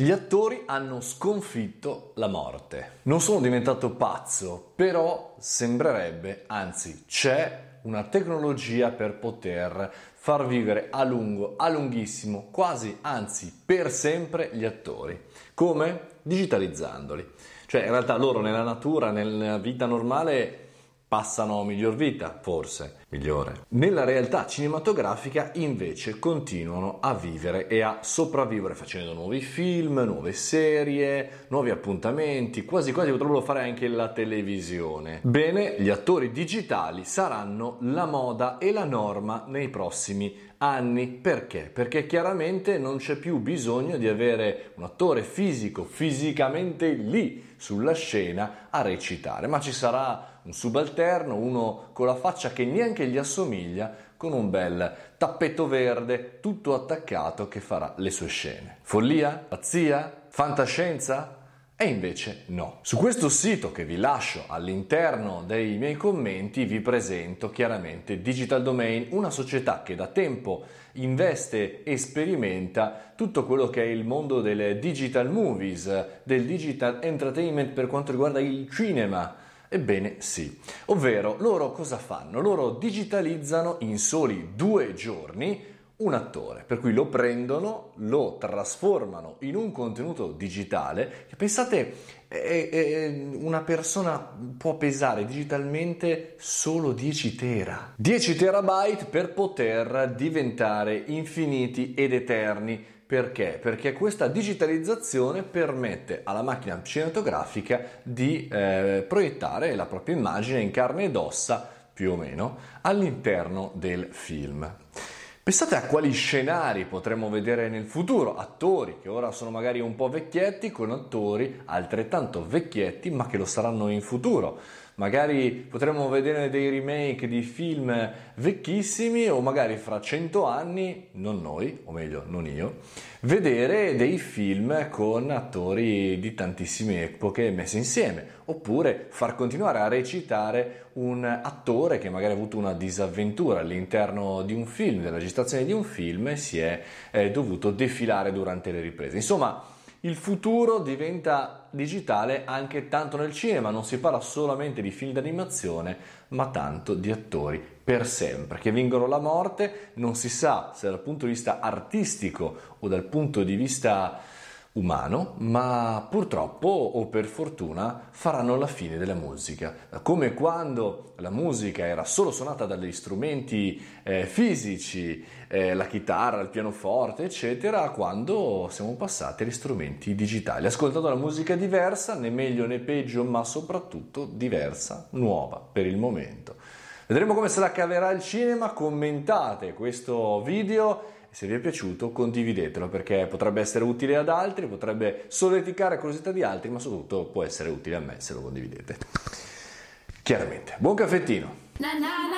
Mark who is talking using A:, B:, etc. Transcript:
A: Gli attori hanno sconfitto la morte. Non sono diventato pazzo, però sembrerebbe, anzi c'è una tecnologia per poter far vivere a lungo, a lunghissimo, quasi, anzi per sempre gli attori. Come? Digitalizzandoli. Cioè in realtà loro nella natura, nella vita normale passano miglior vita, forse migliore. Nella realtà cinematografica invece continuano a vivere e a sopravvivere facendo nuovi film, nuove serie, nuovi appuntamenti, quasi quasi potrebbero fare anche la televisione. Bene, gli attori digitali saranno la moda e la norma nei prossimi anni. Perché? Perché chiaramente non c'è più bisogno di avere un attore fisico, fisicamente lì sulla scena a recitare, ma ci sarà un subalterno, uno con la faccia che neanche gli assomiglia, con un bel tappeto verde tutto attaccato che farà le sue scene. Follia? Pazzia? Fantascienza? E invece no. Su questo sito che vi lascio all'interno dei miei commenti vi presento chiaramente Digital Domain, una società che da tempo investe e sperimenta tutto quello che è il mondo delle digital movies, del digital entertainment per quanto riguarda il cinema Ebbene sì, ovvero loro cosa fanno? Loro digitalizzano in soli due giorni un attore, per cui lo prendono, lo trasformano in un contenuto digitale che pensate è, è una persona può pesare digitalmente solo 10 tera. 10 terabyte per poter diventare infiniti ed eterni perché? Perché questa digitalizzazione permette alla macchina cinematografica di eh, proiettare la propria immagine in carne ed ossa, più o meno, all'interno del film. Pensate a quali scenari potremmo vedere nel futuro, attori che ora sono magari un po' vecchietti con attori altrettanto vecchietti ma che lo saranno in futuro. Magari potremmo vedere dei remake di film vecchissimi o magari fra cento anni, non noi, o meglio non io, vedere dei film con attori di tantissime epoche messi insieme, oppure far continuare a recitare un attore che magari ha avuto una disavventura all'interno di un film, della registrazione di un film e si è eh, dovuto defilare durante le riprese. Insomma, il futuro diventa digitale anche tanto nel cinema, non si parla solamente di film d'animazione, ma tanto di attori per sempre, che vincono la morte, non si sa se dal punto di vista artistico o dal punto di vista umano, ma purtroppo o per fortuna faranno la fine della musica. Come quando la musica era solo suonata dagli strumenti eh, fisici, eh, la chitarra, il pianoforte, eccetera, quando siamo passati agli strumenti digitali, ascoltando la musica diversa, né meglio né peggio, ma soprattutto diversa, nuova per il momento. Vedremo come se la caverà il cinema, commentate questo video se vi è piaciuto condividetelo perché potrebbe essere utile ad altri, potrebbe solleticare curiosità di altri, ma soprattutto può essere utile a me se lo condividete. Chiaramente. Buon caffettino! Na na na